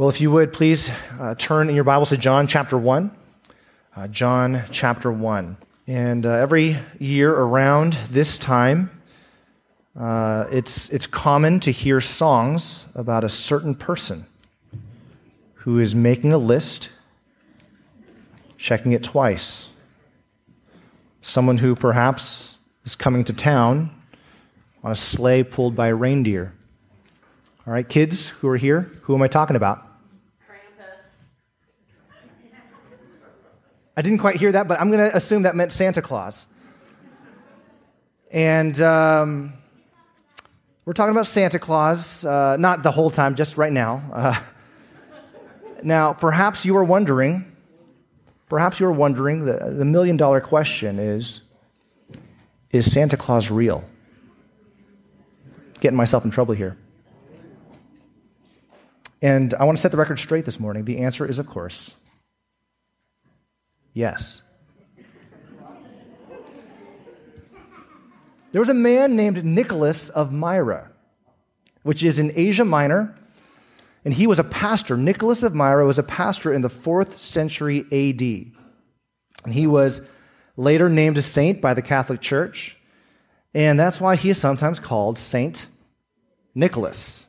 Well, if you would, please uh, turn in your Bibles to John chapter 1. Uh, John chapter 1. And uh, every year around this time, uh, it's, it's common to hear songs about a certain person who is making a list, checking it twice. Someone who perhaps is coming to town on a sleigh pulled by a reindeer. All right, kids who are here, who am I talking about? I didn't quite hear that, but I'm going to assume that meant Santa Claus. And um, we're talking about Santa Claus, uh, not the whole time, just right now. Uh, now, perhaps you are wondering, perhaps you are wondering, the, the million dollar question is Is Santa Claus real? Getting myself in trouble here. And I want to set the record straight this morning. The answer is, of course, Yes. There was a man named Nicholas of Myra, which is in Asia Minor, and he was a pastor. Nicholas of Myra was a pastor in the fourth century AD. And he was later named a saint by the Catholic Church, and that's why he is sometimes called Saint Nicholas.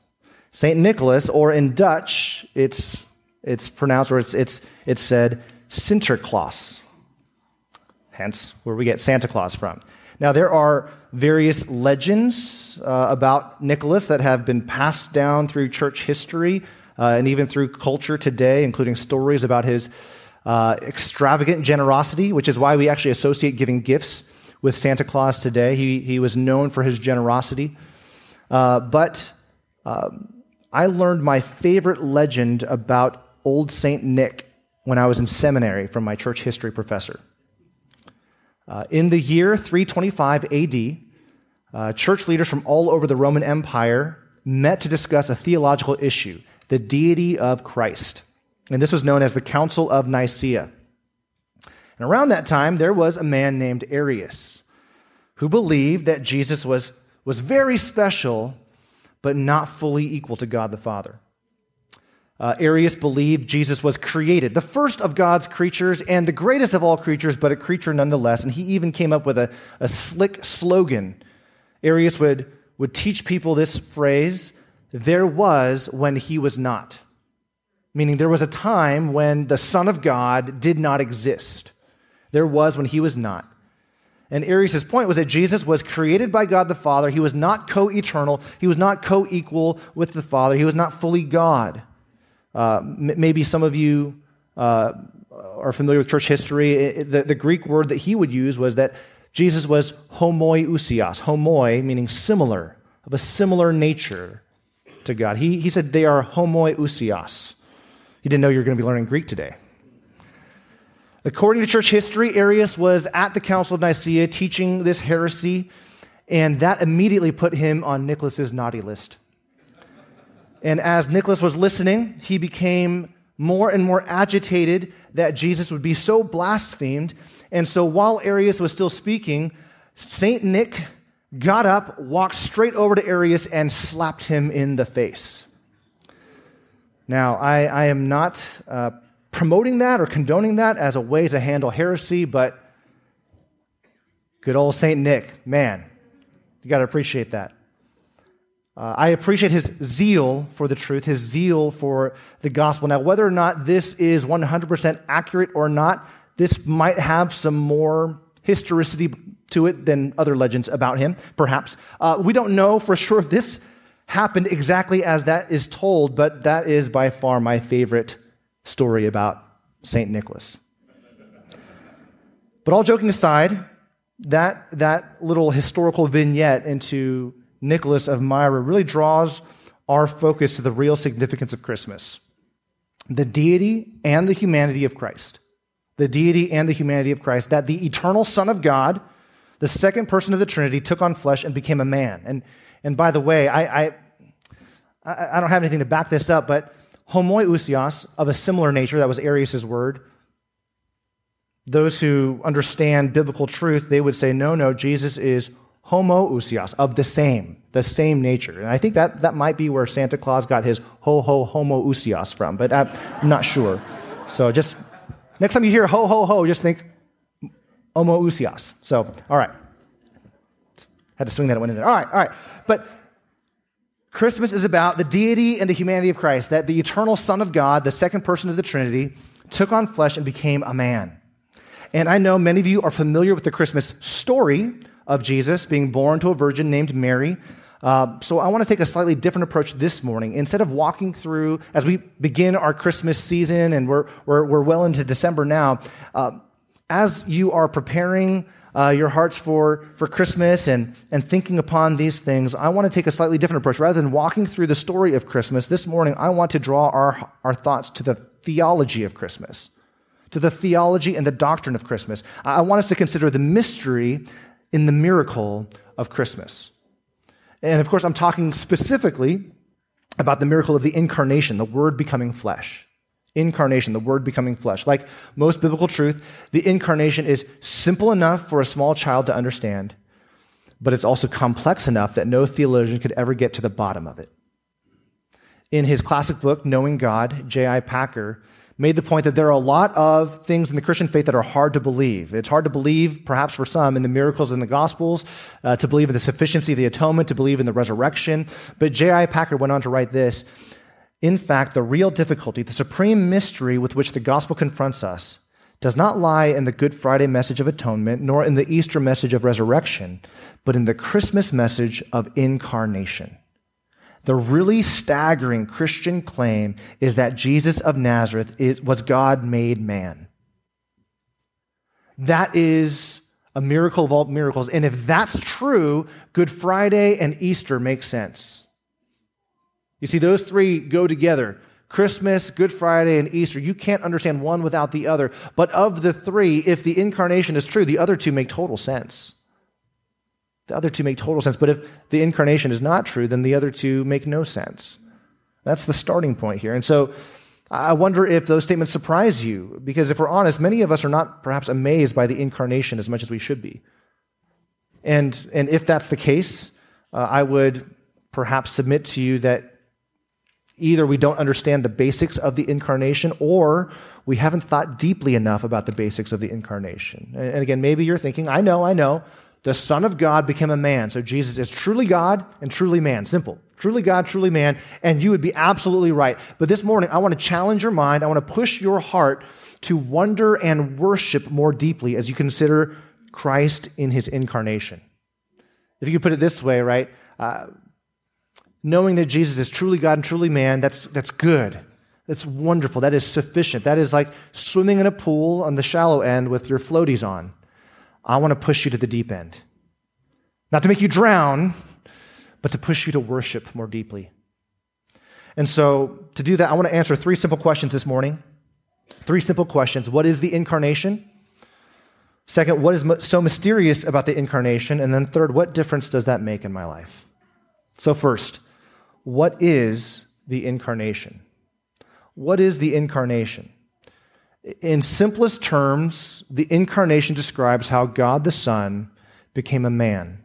Saint Nicholas, or in Dutch, it's, it's pronounced or it's, it's, it's said Sinterklaas, hence where we get Santa Claus from. Now, there are various legends uh, about Nicholas that have been passed down through church history uh, and even through culture today, including stories about his uh, extravagant generosity, which is why we actually associate giving gifts with Santa Claus today. He, he was known for his generosity. Uh, but um, I learned my favorite legend about Old Saint Nick when I was in seminary from my church history professor. Uh, in the year 325 AD, uh, church leaders from all over the Roman Empire met to discuss a theological issue the deity of Christ. And this was known as the Council of Nicaea. And around that time, there was a man named Arius who believed that Jesus was, was very special, but not fully equal to God the Father. Uh, Arius believed Jesus was created, the first of God's creatures and the greatest of all creatures, but a creature nonetheless. And he even came up with a, a slick slogan. Arius would, would teach people this phrase there was when he was not. Meaning, there was a time when the Son of God did not exist. There was when he was not. And Arius' point was that Jesus was created by God the Father. He was not co eternal, he was not co equal with the Father, he was not fully God. Uh, maybe some of you uh, are familiar with church history. It, the, the, Greek word that he would use was that Jesus was homoiousios, homoi meaning similar, of a similar nature to God. He, he said they are homoiousios. He didn't know you were going to be learning Greek today. According to church history, Arius was at the Council of Nicaea teaching this heresy, and that immediately put him on Nicholas's naughty list. And as Nicholas was listening, he became more and more agitated that Jesus would be so blasphemed. And so while Arius was still speaking, St. Nick got up, walked straight over to Arius, and slapped him in the face. Now, I, I am not uh, promoting that or condoning that as a way to handle heresy, but good old St. Nick, man, you got to appreciate that. Uh, I appreciate his zeal for the truth, his zeal for the gospel. Now, whether or not this is 100% accurate or not, this might have some more historicity to it than other legends about him, perhaps. Uh, we don't know for sure if this happened exactly as that is told, but that is by far my favorite story about St. Nicholas. But all joking aside, that, that little historical vignette into Nicholas of Myra really draws our focus to the real significance of Christmas the deity and the humanity of Christ. The deity and the humanity of Christ, that the eternal Son of God, the second person of the Trinity, took on flesh and became a man. And, and by the way, I, I, I don't have anything to back this up, but homoiousios, of a similar nature, that was Arius' word, those who understand biblical truth, they would say, no, no, Jesus is Homoousios, of the same, the same nature. And I think that, that might be where Santa Claus got his ho ho homoousios from, but I'm not sure. So just next time you hear ho ho ho, just think homoousios. So, all right. Had to swing that one in there. All right, all right. But Christmas is about the deity and the humanity of Christ, that the eternal Son of God, the second person of the Trinity, took on flesh and became a man. And I know many of you are familiar with the Christmas story of Jesus being born to a virgin named Mary. Uh, so I want to take a slightly different approach this morning. Instead of walking through, as we begin our Christmas season, and we're, we're, we're well into December now, uh, as you are preparing uh, your hearts for, for Christmas and, and thinking upon these things, I want to take a slightly different approach. Rather than walking through the story of Christmas, this morning I want to draw our, our thoughts to the theology of Christmas, to the theology and the doctrine of Christmas. I want us to consider the mystery in the miracle of Christmas. And of course, I'm talking specifically about the miracle of the incarnation, the Word becoming flesh. Incarnation, the Word becoming flesh. Like most biblical truth, the incarnation is simple enough for a small child to understand, but it's also complex enough that no theologian could ever get to the bottom of it. In his classic book, Knowing God, J.I. Packer made the point that there are a lot of things in the Christian faith that are hard to believe. It's hard to believe, perhaps for some, in the miracles in the Gospels, uh, to believe in the sufficiency of the atonement, to believe in the resurrection. But J.I. Packer went on to write this in fact, the real difficulty, the supreme mystery with which the gospel confronts us, does not lie in the Good Friday message of atonement, nor in the Easter message of resurrection, but in the Christmas message of incarnation. The really staggering Christian claim is that Jesus of Nazareth is, was God made man. That is a miracle of all miracles. And if that's true, Good Friday and Easter make sense. You see, those three go together Christmas, Good Friday, and Easter. You can't understand one without the other. But of the three, if the incarnation is true, the other two make total sense. The other two make total sense. But if the incarnation is not true, then the other two make no sense. That's the starting point here. And so I wonder if those statements surprise you, because if we're honest, many of us are not perhaps amazed by the incarnation as much as we should be. And, and if that's the case, uh, I would perhaps submit to you that Either we don't understand the basics of the incarnation or we haven't thought deeply enough about the basics of the incarnation. And again, maybe you're thinking, I know, I know. The Son of God became a man. So Jesus is truly God and truly man. Simple. Truly God, truly man. And you would be absolutely right. But this morning, I want to challenge your mind. I want to push your heart to wonder and worship more deeply as you consider Christ in his incarnation. If you could put it this way, right? Uh, knowing that Jesus is truly God and truly man, that's, that's good. That's wonderful. That is sufficient. That is like swimming in a pool on the shallow end with your floaties on. I want to push you to the deep end. Not to make you drown, but to push you to worship more deeply. And so, to do that, I want to answer three simple questions this morning. Three simple questions. What is the incarnation? Second, what is so mysterious about the incarnation? And then third, what difference does that make in my life? So, first, what is the incarnation? What is the incarnation? In simplest terms, the incarnation describes how God the Son became a man,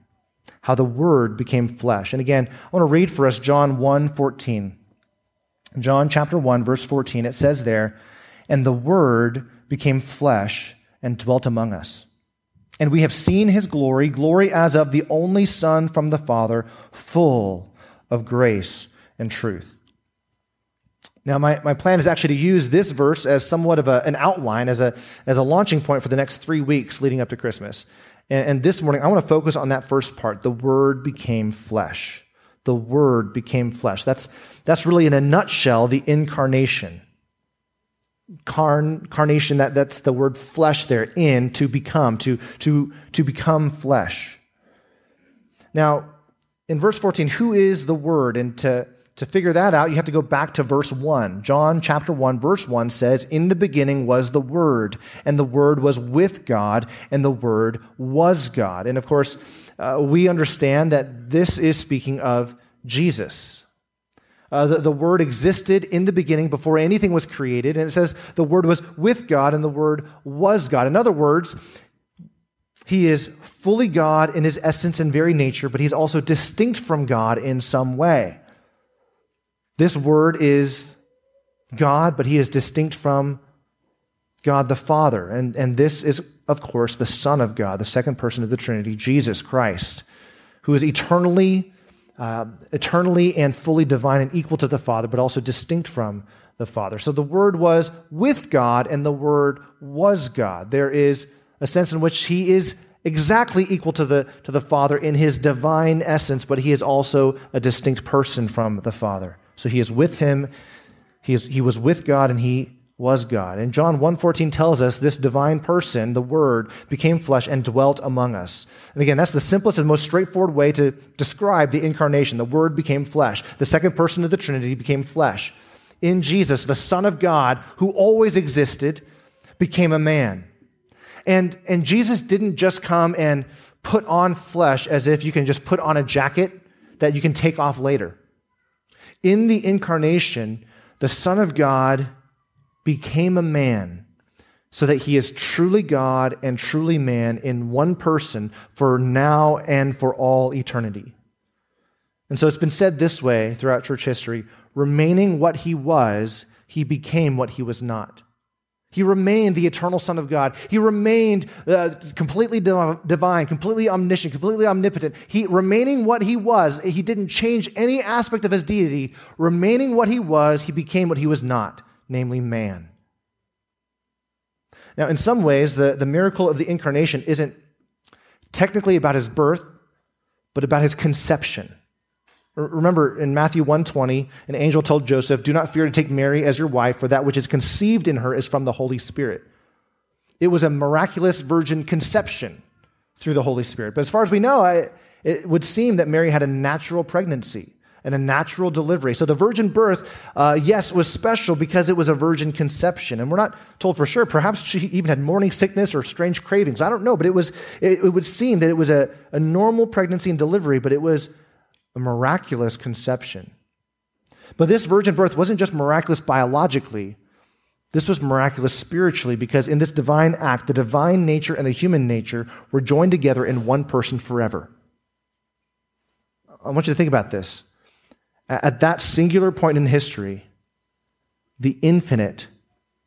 how the Word became flesh. And again, I want to read for us John 1 14. John chapter 1, verse 14, it says there, And the Word became flesh and dwelt among us. And we have seen his glory, glory as of the only Son from the Father, full of grace and truth. Now, my, my plan is actually to use this verse as somewhat of a, an outline, as a, as a launching point for the next three weeks leading up to Christmas. And, and this morning, I want to focus on that first part the Word became flesh. The Word became flesh. That's, that's really, in a nutshell, the incarnation. Carn, carnation, that, that's the word flesh there, in, to become, to, to, to become flesh. Now, in verse 14, who is the Word? And to, to figure that out, you have to go back to verse 1. John chapter 1, verse 1 says, In the beginning was the Word, and the Word was with God, and the Word was God. And of course, uh, we understand that this is speaking of Jesus. Uh, the, the Word existed in the beginning before anything was created, and it says the Word was with God, and the Word was God. In other words, He is fully God in his essence and very nature, but he's also distinct from God in some way. This word is God, but he is distinct from God the Father. And, and this is, of course, the Son of God, the second person of the Trinity, Jesus Christ, who is eternally, uh, eternally and fully divine and equal to the Father, but also distinct from the Father. So the Word was with God, and the Word was God. There is a sense in which he is exactly equal to the, to the Father in his divine essence, but he is also a distinct person from the Father. So he is with him, he, is, he was with God, and he was God. And John 1:14 tells us this divine person, the Word, became flesh and dwelt among us. And again, that's the simplest and most straightforward way to describe the incarnation. The Word became flesh. The second person of the Trinity became flesh. In Jesus, the Son of God, who always existed, became a man. And, and Jesus didn't just come and put on flesh as if you can just put on a jacket that you can take off later. In the incarnation, the Son of God became a man so that he is truly God and truly man in one person for now and for all eternity. And so it's been said this way throughout church history remaining what he was, he became what he was not. He remained the eternal Son of God. He remained uh, completely divine, completely omniscient, completely omnipotent. He remaining what he was. He didn't change any aspect of his deity. Remaining what he was, he became what he was not, namely man. Now, in some ways, the, the miracle of the incarnation isn't technically about his birth, but about his conception. Remember in Matthew 1:20, an angel told Joseph, "Do not fear to take Mary as your wife, for that which is conceived in her is from the Holy Spirit." It was a miraculous virgin conception through the Holy Spirit. But as far as we know, I, it would seem that Mary had a natural pregnancy and a natural delivery. So the virgin birth, uh, yes, was special because it was a virgin conception. And we're not told for sure. Perhaps she even had morning sickness or strange cravings. I don't know. But it, was, it, it would seem that it was a, a normal pregnancy and delivery, but it was a miraculous conception. But this virgin birth wasn't just miraculous biologically, this was miraculous spiritually because in this divine act, the divine nature and the human nature were joined together in one person forever. I want you to think about this. At that singular point in history, the infinite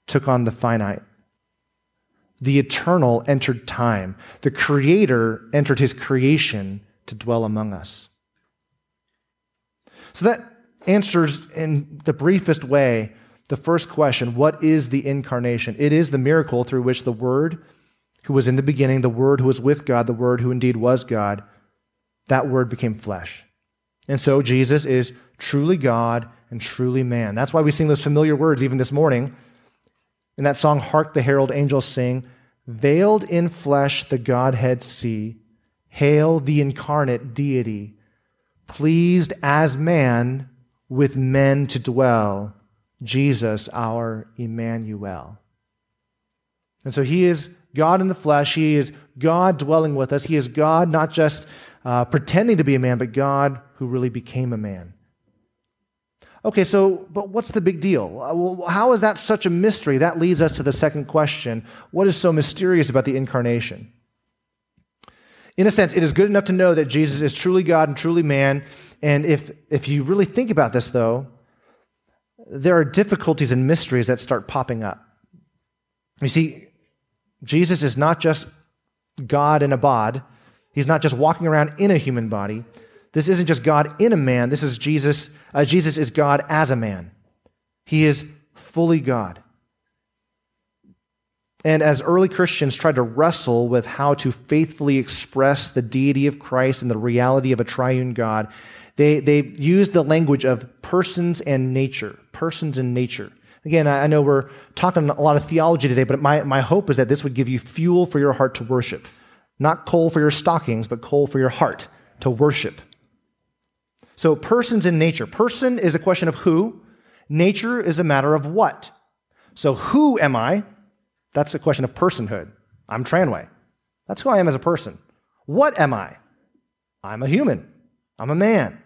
took on the finite. The eternal entered time. The creator entered his creation to dwell among us. So that answers in the briefest way the first question what is the incarnation? It is the miracle through which the Word, who was in the beginning, the Word who was with God, the Word who indeed was God, that Word became flesh. And so Jesus is truly God and truly man. That's why we sing those familiar words even this morning. In that song, Hark the Herald Angels Sing, Veiled in flesh the Godhead see, hail the incarnate deity pleased as man with men to dwell, Jesus our Emmanuel. And so he is God in the flesh. He is God dwelling with us. He is God not just uh, pretending to be a man, but God who really became a man. Okay, so, but what's the big deal? How is that such a mystery? That leads us to the second question What is so mysterious about the incarnation? In a sense, it is good enough to know that Jesus is truly God and truly man. And if, if you really think about this, though, there are difficulties and mysteries that start popping up. You see, Jesus is not just God in a bod, he's not just walking around in a human body. This isn't just God in a man, this is Jesus. Uh, Jesus is God as a man. He is fully God. And as early Christians tried to wrestle with how to faithfully express the deity of Christ and the reality of a triune God, they, they used the language of persons and nature. Persons and nature. Again, I know we're talking a lot of theology today, but my, my hope is that this would give you fuel for your heart to worship. Not coal for your stockings, but coal for your heart to worship. So, persons and nature. Person is a question of who, nature is a matter of what. So, who am I? That's a question of personhood. I'm Tranway. That's who I am as a person. What am I? I'm a human. I'm a man.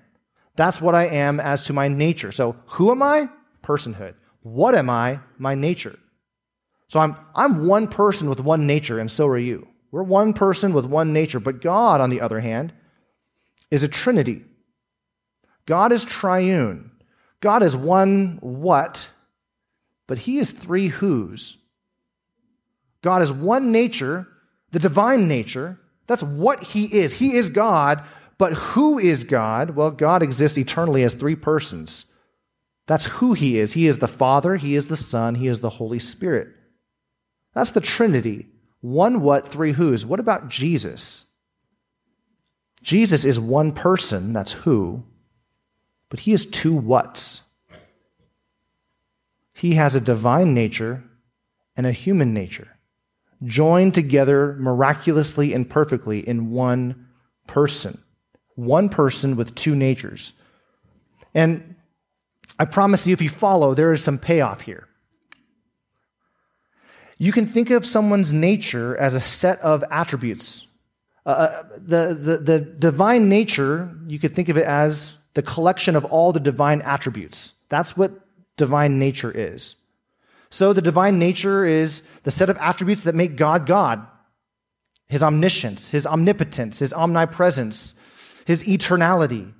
That's what I am as to my nature. So, who am I? Personhood. What am I? My nature. So, I'm, I'm one person with one nature, and so are you. We're one person with one nature. But God, on the other hand, is a trinity. God is triune. God is one what, but he is three whos. God is one nature, the divine nature. That's what he is. He is God, but who is God? Well, God exists eternally as three persons. That's who he is. He is the Father, he is the Son, he is the Holy Spirit. That's the Trinity. One what, three whos. What about Jesus? Jesus is one person, that's who, but he is two whats. He has a divine nature and a human nature, joined together miraculously and perfectly in one person. One person with two natures. And I promise you, if you follow, there is some payoff here. You can think of someone's nature as a set of attributes. Uh, uh, the, the, the divine nature, you could think of it as the collection of all the divine attributes. That's what divine nature is. So the divine nature is the set of attributes that make God God his omniscience, his omnipotence, his omnipresence, his eternality,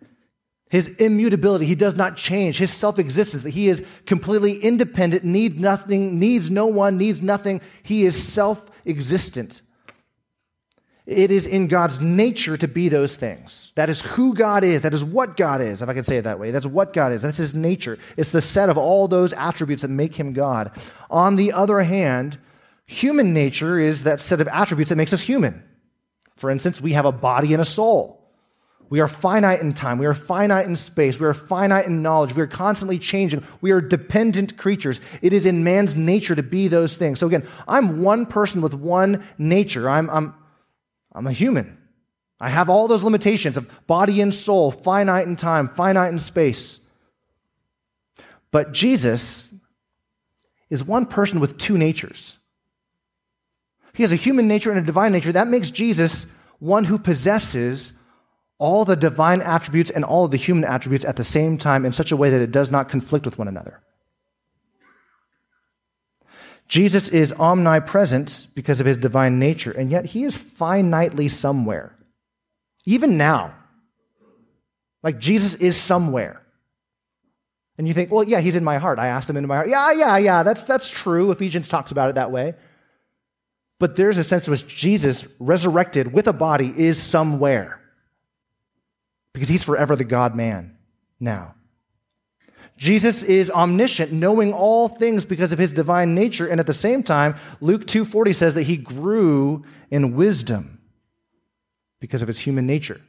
his immutability. He does not change. His self existence, that he is completely independent, needs nothing, needs no one, needs nothing. He is self existent. It is in God's nature to be those things. That is who God is. That is what God is, if I can say it that way. That's what God is. That's his nature. It's the set of all those attributes that make him God. On the other hand, human nature is that set of attributes that makes us human. For instance, we have a body and a soul. We are finite in time. We are finite in space. We are finite in knowledge. We are constantly changing. We are dependent creatures. It is in man's nature to be those things. So, again, I'm one person with one nature. I'm, I'm, I'm a human. I have all those limitations of body and soul, finite in time, finite in space. But Jesus is one person with two natures. He has a human nature and a divine nature. That makes Jesus one who possesses all the divine attributes and all of the human attributes at the same time in such a way that it does not conflict with one another. Jesus is omnipresent because of his divine nature, and yet he is finitely somewhere. Even now. Like Jesus is somewhere. And you think, well, yeah, he's in my heart. I asked him into my heart. Yeah, yeah, yeah, that's, that's true. Ephesians talks about it that way. But there's a sense in which Jesus, resurrected with a body, is somewhere because he's forever the God man now. Jesus is omniscient, knowing all things because of his divine nature, and at the same time, Luke 2:40 says that he grew in wisdom because of his human nature.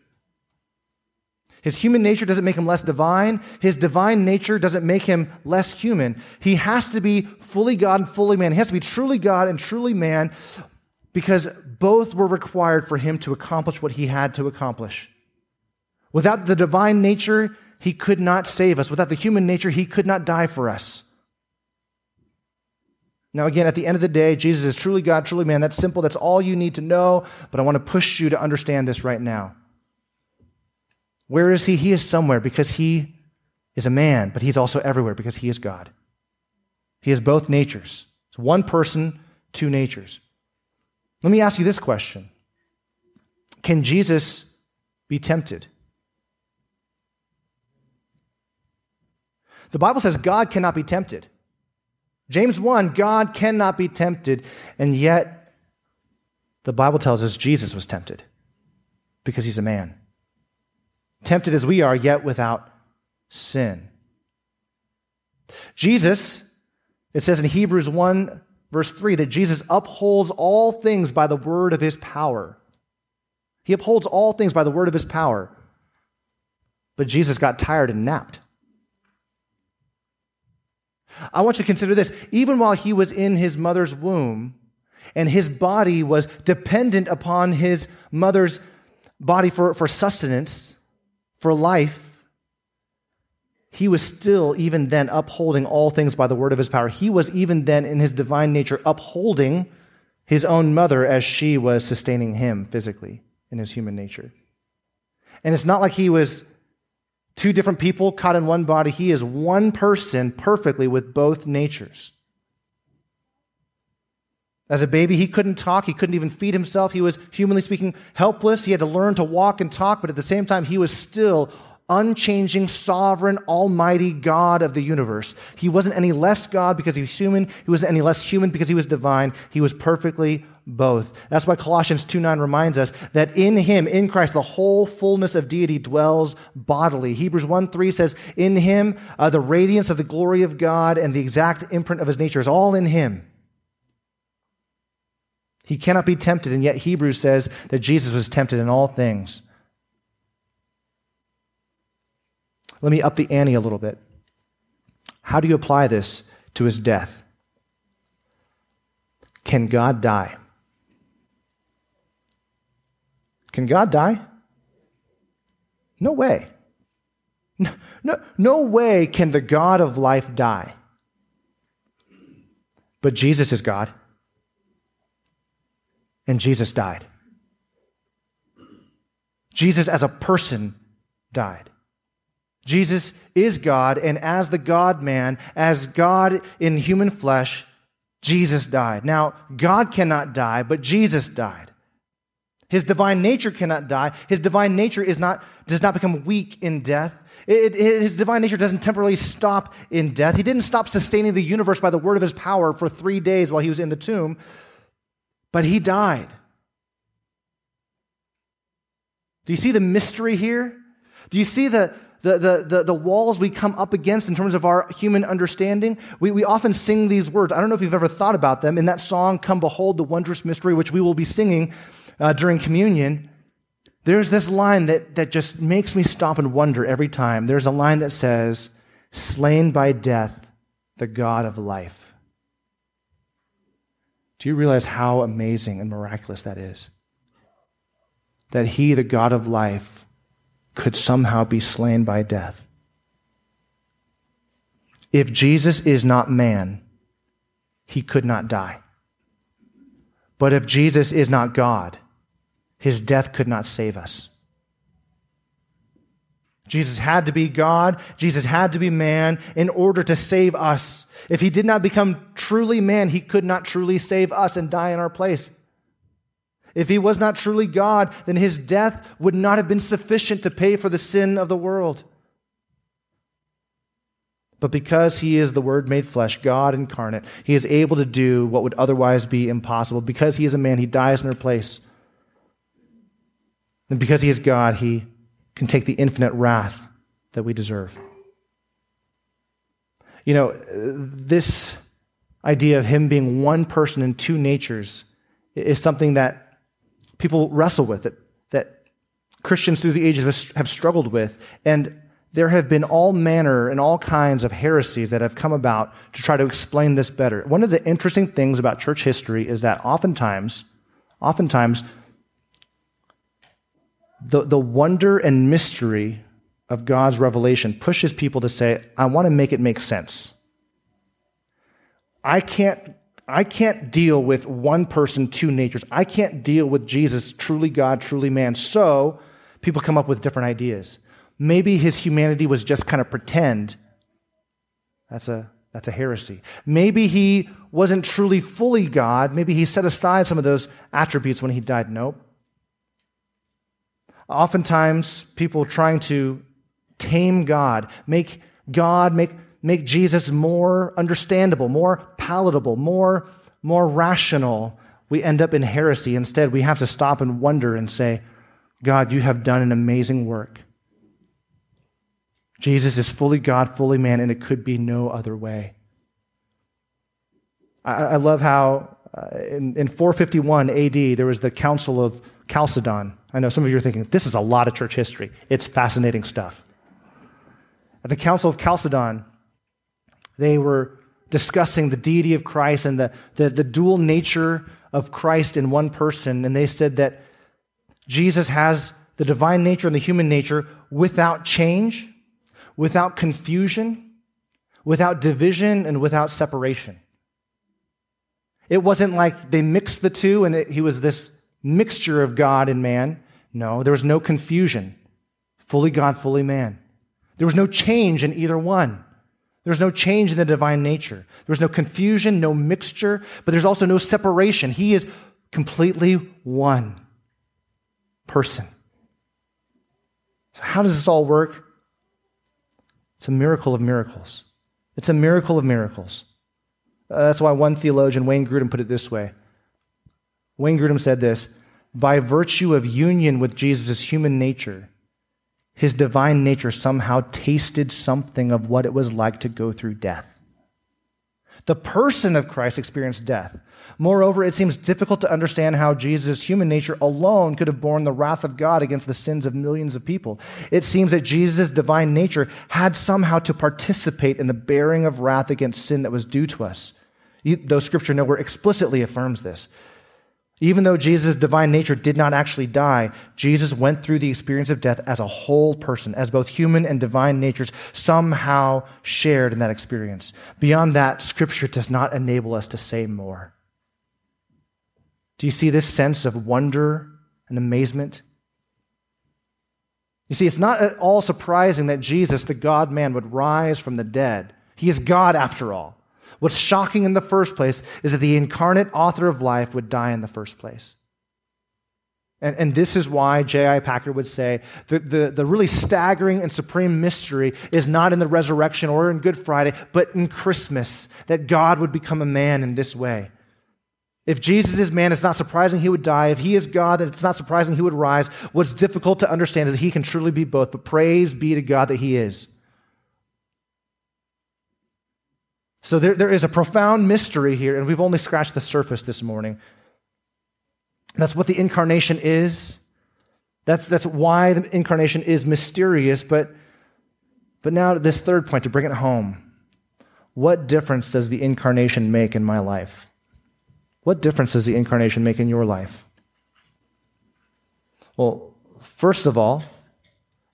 His human nature doesn't make him less divine. His divine nature doesn't make him less human. He has to be fully God and fully man. He has to be truly God and truly man because both were required for him to accomplish what he had to accomplish. Without the divine nature, he could not save us. Without the human nature, he could not die for us. Now, again, at the end of the day, Jesus is truly God, truly man. That's simple. That's all you need to know. But I want to push you to understand this right now. Where is he? He is somewhere because he is a man, but he's also everywhere because he is God. He has both natures. It's one person, two natures. Let me ask you this question Can Jesus be tempted? The Bible says God cannot be tempted. James 1, God cannot be tempted, and yet the Bible tells us Jesus was tempted because he's a man. Tempted as we are, yet without sin. Jesus, it says in Hebrews 1, verse 3, that Jesus upholds all things by the word of his power. He upholds all things by the word of his power. But Jesus got tired and napped. I want you to consider this. Even while he was in his mother's womb, and his body was dependent upon his mother's body for, for sustenance, for life, he was still, even then, upholding all things by the word of his power. He was, even then, in his divine nature, upholding his own mother as she was sustaining him physically in his human nature. And it's not like he was two different people caught in one body. He is one person perfectly with both natures. As a baby, he couldn't talk. He couldn't even feed himself. He was, humanly speaking, helpless. He had to learn to walk and talk, but at the same time, he was still unchanging, sovereign, almighty God of the universe. He wasn't any less God because he was human. He wasn't any less human because he was divine. He was perfectly both. That's why Colossians 2 9 reminds us that in him, in Christ, the whole fullness of deity dwells bodily. Hebrews 1 3 says, In him, uh, the radiance of the glory of God and the exact imprint of his nature is all in him. He cannot be tempted, and yet Hebrews says that Jesus was tempted in all things Let me up the ante a little bit. How do you apply this to his death? Can God die? Can God die? No way. No, no, no way can the God of life die. But Jesus is God. And Jesus died. Jesus as a person died. Jesus is God, and as the God man, as God in human flesh, Jesus died. Now, God cannot die, but Jesus died. His divine nature cannot die. His divine nature is not, does not become weak in death. It, it, his divine nature doesn't temporarily stop in death. He didn't stop sustaining the universe by the word of his power for three days while he was in the tomb, but he died. Do you see the mystery here? Do you see the, the, the, the, the, walls we come up against in terms of our human understanding. We, we often sing these words. I don't know if you've ever thought about them. In that song, Come Behold the Wondrous Mystery, which we will be singing uh, during communion, there's this line that, that just makes me stop and wonder every time. There's a line that says, Slain by death, the God of life. Do you realize how amazing and miraculous that is? That He, the God of life, could somehow be slain by death. If Jesus is not man, he could not die. But if Jesus is not God, his death could not save us. Jesus had to be God, Jesus had to be man in order to save us. If he did not become truly man, he could not truly save us and die in our place. If he was not truly God, then his death would not have been sufficient to pay for the sin of the world. But because he is the Word made flesh, God incarnate, he is able to do what would otherwise be impossible. Because he is a man, he dies in our place. And because he is God, he can take the infinite wrath that we deserve. You know, this idea of him being one person in two natures is something that people wrestle with, that, that Christians through the ages have struggled with. And there have been all manner and all kinds of heresies that have come about to try to explain this better. One of the interesting things about church history is that oftentimes, oftentimes, the, the wonder and mystery of God's revelation pushes people to say, I want to make it make sense. I can't I can't deal with one person, two natures. I can't deal with Jesus, truly God, truly man. So people come up with different ideas. Maybe his humanity was just kind of pretend. That's a, that's a heresy. Maybe he wasn't truly fully God. Maybe he set aside some of those attributes when he died. Nope. Oftentimes, people trying to tame God, make God, make make Jesus more understandable, more palatable, more, more rational, we end up in heresy. Instead, we have to stop and wonder and say, God, you have done an amazing work. Jesus is fully God, fully man, and it could be no other way. I, I love how uh, in, in 451 AD, there was the Council of Chalcedon. I know some of you are thinking, this is a lot of church history. It's fascinating stuff. At the Council of Chalcedon, they were discussing the deity of Christ and the, the, the, dual nature of Christ in one person. And they said that Jesus has the divine nature and the human nature without change, without confusion, without division, and without separation. It wasn't like they mixed the two and it, he was this mixture of God and man. No, there was no confusion. Fully God, fully man. There was no change in either one. There's no change in the divine nature. There's no confusion, no mixture, but there's also no separation. He is completely one person. So, how does this all work? It's a miracle of miracles. It's a miracle of miracles. Uh, that's why one theologian, Wayne Grudem, put it this way. Wayne Grudem said this By virtue of union with Jesus' human nature, his divine nature somehow tasted something of what it was like to go through death. The person of Christ experienced death. Moreover, it seems difficult to understand how Jesus' human nature alone could have borne the wrath of God against the sins of millions of people. It seems that Jesus' divine nature had somehow to participate in the bearing of wrath against sin that was due to us. Though scripture nowhere explicitly affirms this. Even though Jesus' divine nature did not actually die, Jesus went through the experience of death as a whole person, as both human and divine natures somehow shared in that experience. Beyond that, Scripture does not enable us to say more. Do you see this sense of wonder and amazement? You see, it's not at all surprising that Jesus, the God man, would rise from the dead. He is God after all. What's shocking in the first place is that the incarnate author of life would die in the first place. And, and this is why J.I. Packer would say the, the, the really staggering and supreme mystery is not in the resurrection or in Good Friday, but in Christmas, that God would become a man in this way. If Jesus is man, it's not surprising he would die. If he is God, then it's not surprising he would rise. What's difficult to understand is that he can truly be both, but praise be to God that he is. So there, there is a profound mystery here, and we've only scratched the surface this morning. That's what the incarnation is. That's, that's why the incarnation is mysterious. But, but now, this third point to bring it home what difference does the incarnation make in my life? What difference does the incarnation make in your life? Well, first of all,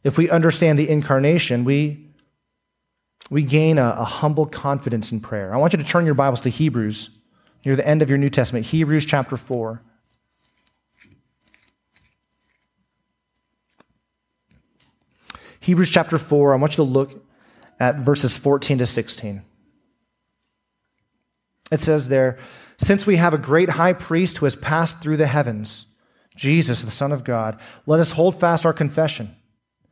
if we understand the incarnation, we we gain a, a, humble confidence in prayer. I want you to turn your Bibles to Hebrews near the end of your New Testament, Hebrews chapter 4. Hebrews chapter 4, I want you to look at verses 14 to 16. It says there, Since we have a great high priest who has passed through the heavens, Jesus, the Son of God, let us hold fast our confession.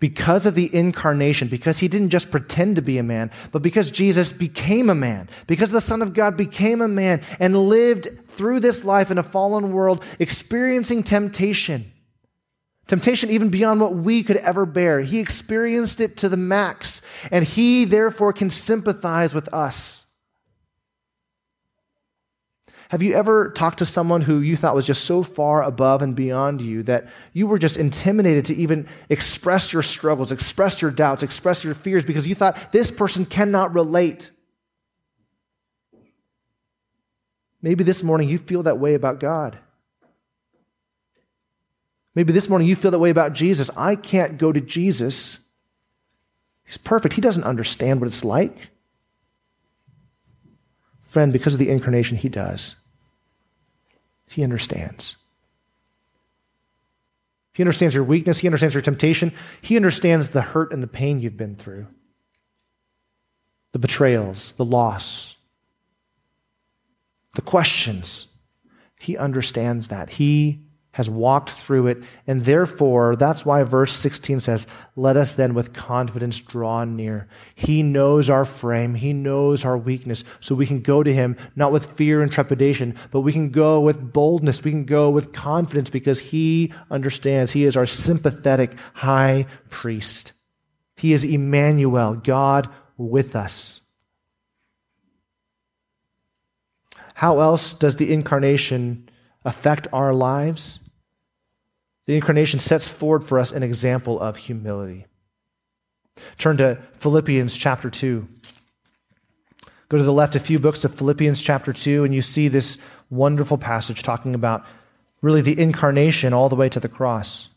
because of the incarnation, because he didn't just pretend to be a man, but because Jesus became a man, because the Son of God became a man and lived through this life in a fallen world, experiencing temptation. Temptation even beyond what we could ever bear. He experienced it to the max, and he therefore can sympathize with us. Have you ever talked to someone who you thought was just so far above and beyond you that you were just intimidated to even express your struggles, express your doubts, express your fears because you thought this person cannot relate? Maybe this morning you feel that way about God. Maybe this morning you feel that way about Jesus. I can't go to Jesus. He's perfect. He doesn't understand what it's like. Friend, because of the incarnation, he does. He understands. He understands your weakness. He understands your temptation. He understands the hurt and the pain you've been through, the betrayals, the loss, the questions. He understands that. He has walked through it. And therefore, that's why verse 16 says, Let us then with confidence draw near. He knows our frame, He knows our weakness, so we can go to Him not with fear and trepidation, but we can go with boldness. We can go with confidence because He understands. He is our sympathetic high priest. He is Emmanuel, God with us. How else does the incarnation affect our lives? The incarnation sets forward for us an example of humility. Turn to Philippians chapter 2. Go to the left a few books of Philippians chapter 2, and you see this wonderful passage talking about really the incarnation all the way to the cross.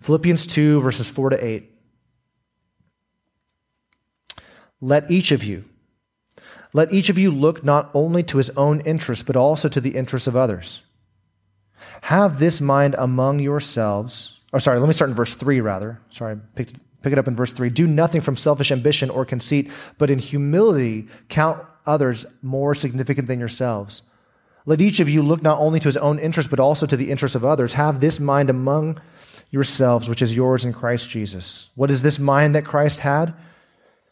Philippians 2, verses 4 to 8. Let each of you, let each of you look not only to his own interests, but also to the interests of others. Have this mind among yourselves. Or sorry, let me start in verse 3 rather. Sorry, I pick it up in verse 3. Do nothing from selfish ambition or conceit, but in humility count others more significant than yourselves. Let each of you look not only to his own interest, but also to the interests of others. Have this mind among yourselves, which is yours in Christ Jesus. What is this mind that Christ had?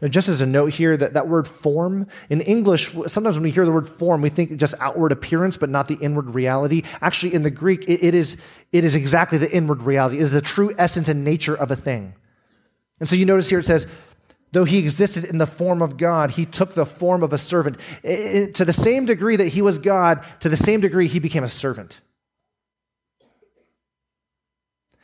Now, just as a note here, that, that word form, in English, sometimes when we hear the word form, we think just outward appearance, but not the inward reality. Actually, in the Greek, it, it, is, it is exactly the inward reality, it is the true essence and nature of a thing. And so you notice here it says, though he existed in the form of God, he took the form of a servant. It, to the same degree that he was God, to the same degree he became a servant.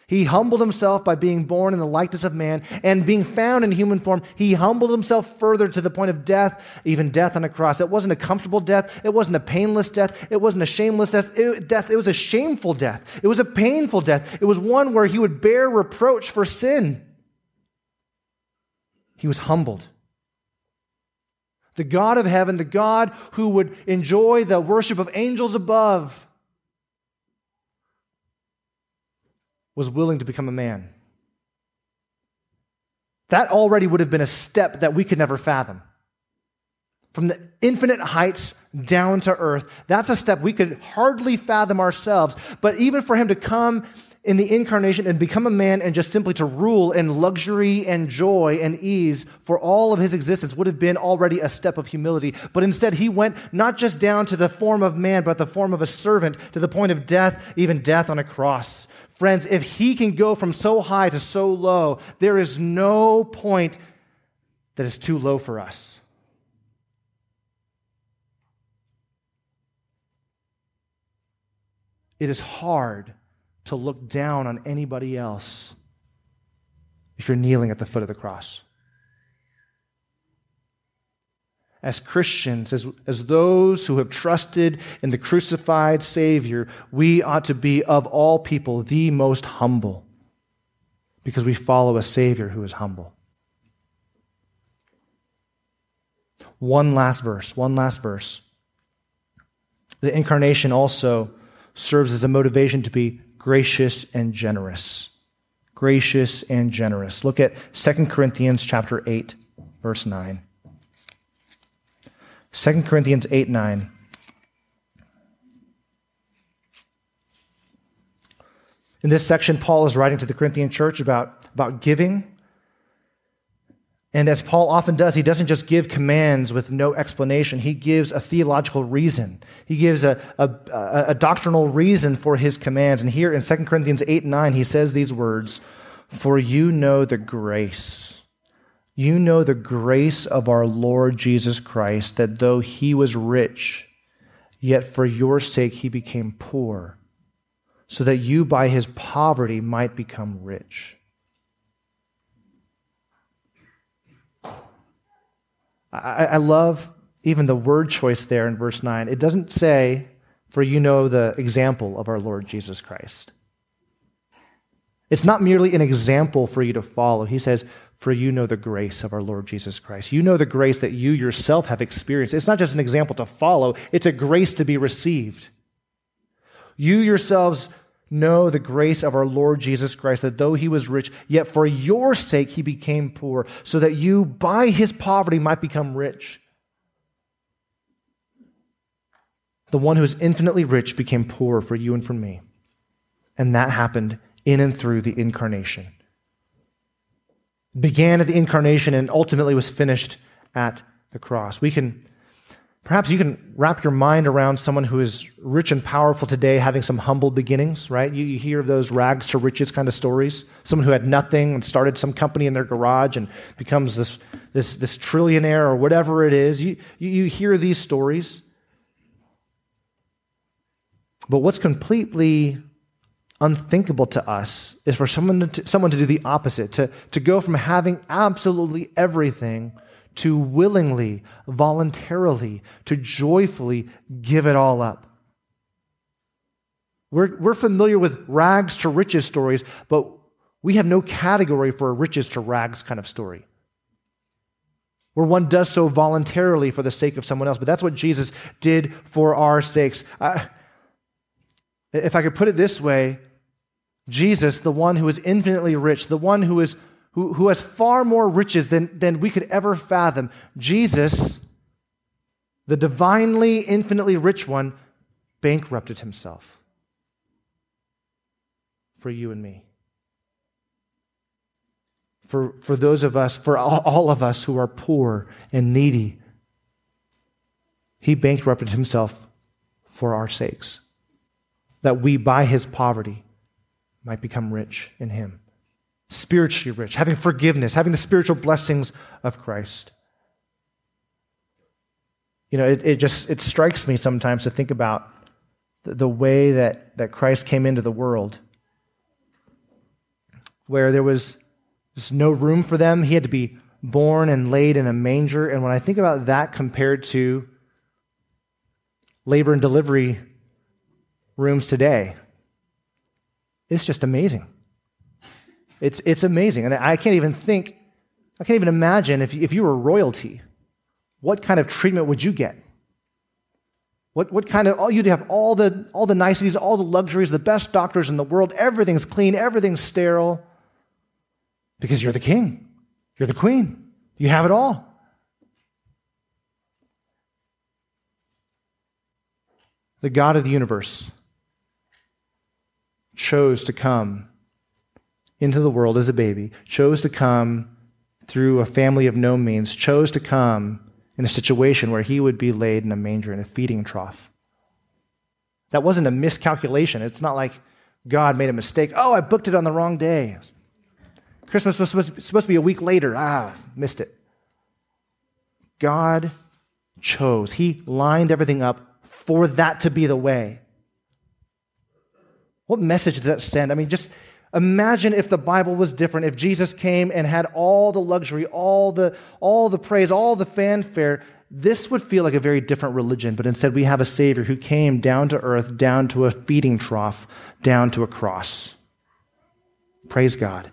He humbled himself by being born in the likeness of man and being found in human form. He humbled himself further to the point of death, even death on a cross. It wasn't a comfortable death. It wasn't a painless death. It wasn't a shameless death. It, death. it was a shameful death. It was a painful death. It was one where he would bear reproach for sin. He was humbled. The God of heaven, the God who would enjoy the worship of angels above, was willing to become a man. That already would have been a step that we could never fathom. From the infinite heights down to earth, that's a step we could hardly fathom ourselves. But even for him to come in the incarnation and become a man and just simply to rule in luxury and joy and ease for all of his existence would have been already a step of humility. But instead, he went not just down to the form of man, but the form of a servant to the point of death, even death on a cross. Friends, if he can go from so high to so low, there is no point that is too low for us. It is hard to look down on anybody else if you're kneeling at the foot of the cross as Christians, as, as those who have trusted in the crucified Savior, we ought to be, of all people, the most humble because we follow a Savior who is humble. One last verse, one last verse. The incarnation also serves as a motivation to be gracious and generous. Gracious and generous. Look at 2 Corinthians chapter 8, verse 9. 2 Corinthians 8 9. In this section, Paul is writing to the Corinthian church about, about giving. And as Paul often does, he doesn't just give commands with no explanation. He gives a theological reason. He gives a, a, a, doctrinal reason for his commands. And here in 2 Corinthians 8 9, he says these words For you know the grace you know the grace of our Lord Jesus Christ, that though he was rich, yet for your sake he became poor, so that you by his poverty might become rich. I, I love even the word choice there in verse 9. It doesn't say, for you know the example of our Lord Jesus Christ. It's not merely an example for you to follow. He says, For you know the grace of our Lord Jesus Christ. You know the grace that you yourself have experienced. It's not just an example to follow, it's a grace to be received. You yourselves know the grace of our Lord Jesus Christ, that though he was rich, yet for your sake he became poor, so that you by his poverty might become rich. The one who is infinitely rich became poor for you and for me. And that happened in and through the incarnation. Began at the incarnation and ultimately was finished at the cross. We can, perhaps you can wrap your mind around someone who is rich and powerful today having some humble beginnings, right? You, you hear those rags to riches kind of stories. Someone who had nothing and started some company in their garage and becomes this, this, this trillionaire or whatever it is. You, you, you hear these stories. But what's completely unthinkable to us is for someone to, someone to do the opposite, to, to go from having absolutely everything to willingly, voluntarily, to joyfully give it all up. We're, we're familiar with rags to riches stories, but we have no category for a riches to rags kind of story where one does so voluntarily for the sake of someone else. But that's what Jesus did for our sakes. if I could put it this way, Jesus, the one who is infinitely rich, the one who, is, who, who has far more riches than, than we could ever fathom, Jesus, the divinely, infinitely rich one, bankrupted himself for you and me for, for those of us, for all, of us who are poor and needy. He bankrupted himself for our sakes, that we, by his poverty, might become rich in him. Spiritually rich, having forgiveness, having the spiritual blessings of Christ. You know, it, it just it strikes me sometimes to think about the, the way that, that Christ came into the world, where there was there's no room for them. He had to be born and laid in a manger. And when I think about that compared to labor and delivery rooms today, it's just amazing. It's, it's amazing. And I can't even think, I can't even imagine if, if you were royalty, what kind of treatment would you get? What, what kind of, oh, you'd have all the, all the niceties, all the luxuries, the best doctors in the world, everything's clean, everything's sterile. Because you're the king, you're the queen, you have it all. The God of the universe chose to come into the world as a baby, chose to come through a family of no means, chose to come in a situation where he would be laid in a manger in a feeding trough. That wasn't a miscalculation. It's not like God made a mistake. Oh, I booked it on the wrong day. Christmas was supposed to be a week later. Ah, missed it. God chose, He lined everything up for that to be the way. What message does that send? I mean, just imagine if the Bible was different, if Jesus came and had all the luxury, all the, all the praise, all the fanfare. This would feel like a very different religion, but instead we have a Savior who came down to earth, down to a feeding trough, down to a cross. Praise God.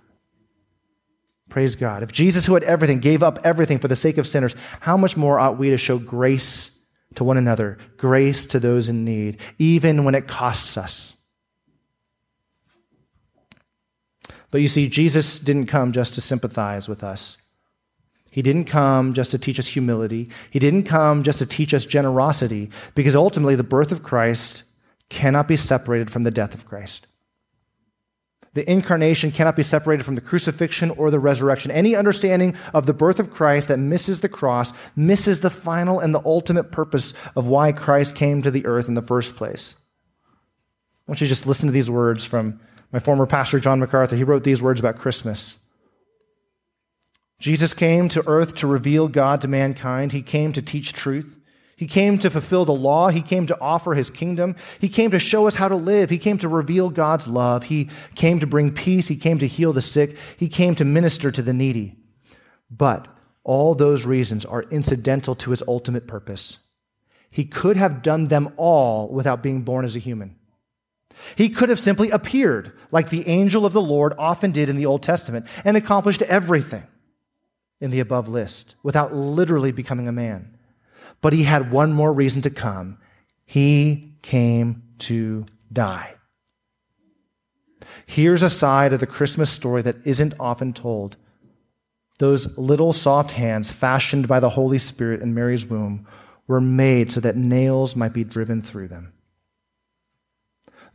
Praise God. If Jesus, who had everything, gave up everything for the sake of sinners, how much more ought we to show grace to one another, grace to those in need, even when it costs us? But you see, Jesus didn't come just to sympathize with us. He didn't come just to teach us humility. He didn't come just to teach us generosity, because ultimately the birth of Christ cannot be separated from the death of Christ. The incarnation cannot be separated from the crucifixion or the resurrection. Any understanding of the birth of Christ that misses the cross misses the final and the ultimate purpose of why Christ came to the earth in the first place. I want you to just listen to these words from my former pastor, John MacArthur. He wrote these words about Christmas. Jesus came to earth to reveal God to mankind. He came to teach truth. He came to fulfill the law. He came to offer his kingdom. He came to show us how to live. He came to reveal God's love. He came to bring peace. He came to heal the sick. He came to minister to the needy. But all those reasons are incidental to his ultimate purpose. He could have done them all without being born as a human. He could have simply appeared like the angel of the Lord often did in the Old Testament and accomplished everything in the above list without literally becoming a man. But he had one more reason to come. He came to die. Here's a side of the Christmas story that isn't often told. Those little soft hands, fashioned by the Holy Spirit in Mary's womb, were made so that nails might be driven through them.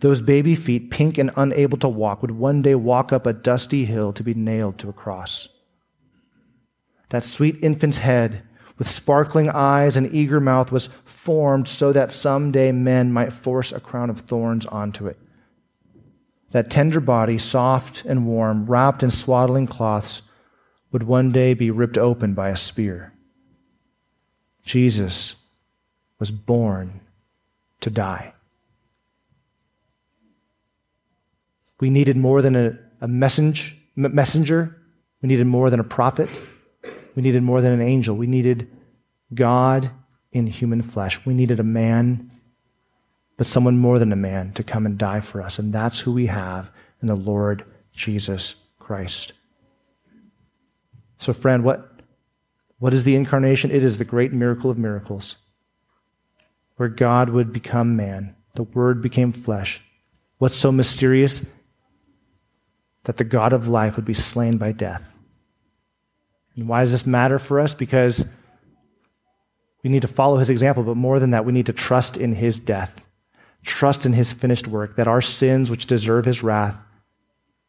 Those baby feet, pink and unable to walk, would one day walk up a dusty hill to be nailed to a cross. That sweet infant's head with sparkling eyes and eager mouth was formed so that someday men might force a crown of thorns onto it. That tender body, soft and warm, wrapped in swaddling cloths, would one day be ripped open by a spear. Jesus was born to die. We needed more than a, a messenger. We needed more than a prophet. We needed more than an angel. We needed God in human flesh. We needed a man, but someone more than a man to come and die for us. And that's who we have in the Lord Jesus Christ. So, friend, what, what is the incarnation? It is the great miracle of miracles, where God would become man. The Word became flesh. What's so mysterious? That the God of life would be slain by death. And why does this matter for us? Because we need to follow his example, but more than that, we need to trust in his death, trust in his finished work, that our sins, which deserve his wrath,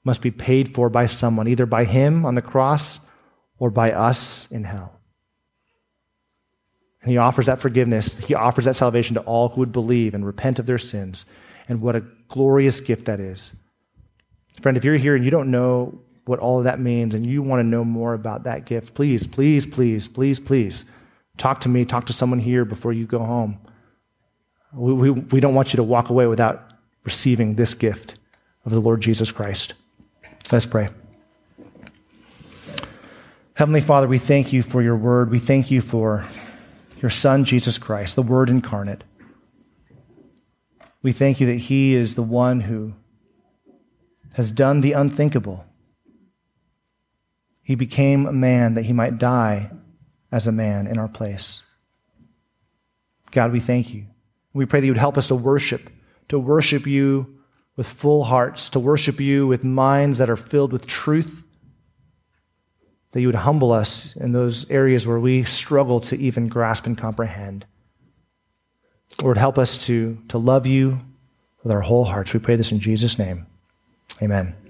must be paid for by someone, either by him on the cross or by us in hell. And he offers that forgiveness, he offers that salvation to all who would believe and repent of their sins. And what a glorious gift that is. Friend, if you're here and you don't know what all of that means and you want to know more about that gift, please, please, please, please, please talk to me, talk to someone here before you go home. We, we, we don't want you to walk away without receiving this gift of the Lord Jesus Christ. Let's pray. Heavenly Father, we thank you for your word. We thank you for your Son, Jesus Christ, the Word incarnate. We thank you that He is the one who has done the unthinkable. He became a man that He might die as a man in our place. God, we thank you. We pray that you would help us to worship, to worship you with full hearts, to worship you with minds that are filled with truth, that you would humble us in those areas where we struggle to even grasp and comprehend. Lord, help us to, to love you with our whole hearts. We pray this in Jesus' name. Amen.